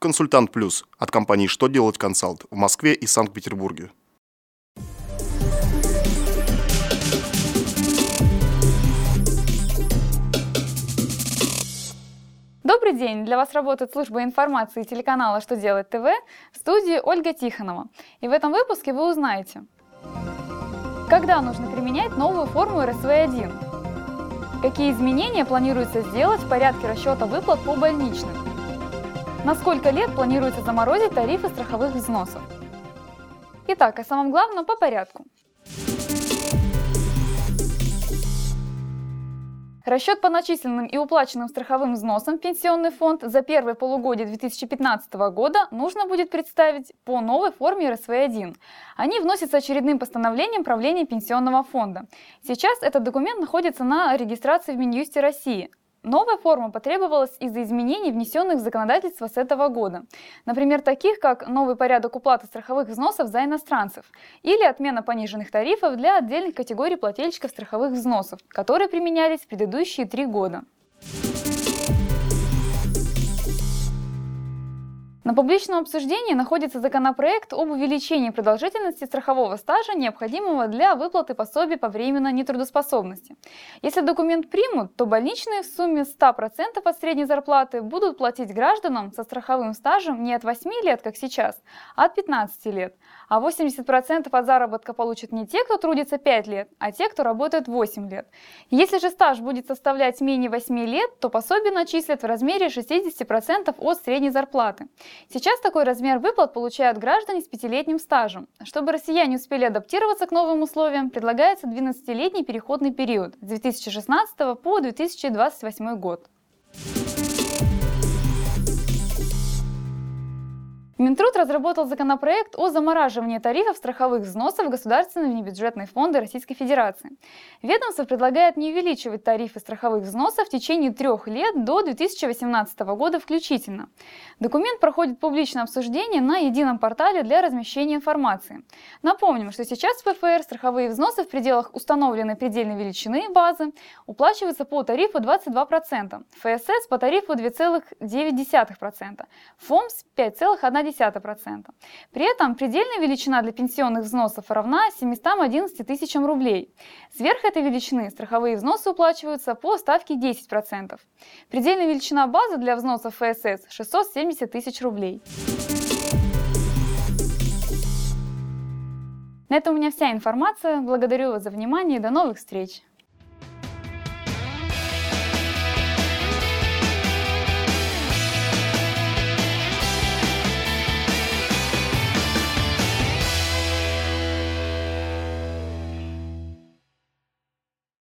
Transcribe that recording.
Консультант Плюс от компании «Что делать консалт» в Москве и Санкт-Петербурге. Добрый день! Для вас работает служба информации телеканала «Что делать ТВ» в студии Ольга Тихонова. И в этом выпуске вы узнаете, когда нужно применять новую форму РСВ-1, какие изменения планируется сделать в порядке расчета выплат по больничным, на сколько лет планируется заморозить тарифы страховых взносов? Итак, о самом главном по порядку. Расчет по начисленным и уплаченным страховым взносам в пенсионный фонд за первое полугодие 2015 года нужно будет представить по новой форме РСВ-1. Они вносятся очередным постановлением правления пенсионного фонда. Сейчас этот документ находится на регистрации в Минюсте России. Новая форма потребовалась из-за изменений, внесенных в законодательство с этого года. Например, таких как новый порядок уплаты страховых взносов за иностранцев или отмена пониженных тарифов для отдельных категорий плательщиков страховых взносов, которые применялись в предыдущие три года. На публичном обсуждении находится законопроект об увеличении продолжительности страхового стажа, необходимого для выплаты пособий по временной нетрудоспособности. Если документ примут, то больничные в сумме 100% от средней зарплаты будут платить гражданам со страховым стажем не от 8 лет, как сейчас, а от 15 лет. А 80% от заработка получат не те, кто трудится 5 лет, а те, кто работает 8 лет. Если же стаж будет составлять менее 8 лет, то пособие начислят в размере 60% от средней зарплаты. Сейчас такой размер выплат получают граждане с пятилетним стажем. Чтобы россияне успели адаптироваться к новым условиям, предлагается 12-летний переходный период с 2016 по 2028 год. Разработал законопроект о замораживании тарифов страховых взносов в государственные внебюджетные фонды Российской Федерации. Ведомство предлагает не увеличивать тарифы страховых взносов в течение трех лет до 2018 года включительно. Документ проходит публичное обсуждение на едином портале для размещения информации. Напомним, что сейчас в ПФР страховые взносы в пределах установленной предельной величины базы уплачиваются по тарифу 22%, ФСС по тарифу 2,9%, ФОМС 5,1%. 0,1%. При этом предельная величина для пенсионных взносов равна 711 тысячам рублей. Сверх этой величины страховые взносы уплачиваются по ставке 10%. Предельная величина базы для взносов ФСС 670 тысяч рублей. На этом у меня вся информация. Благодарю вас за внимание и до новых встреч!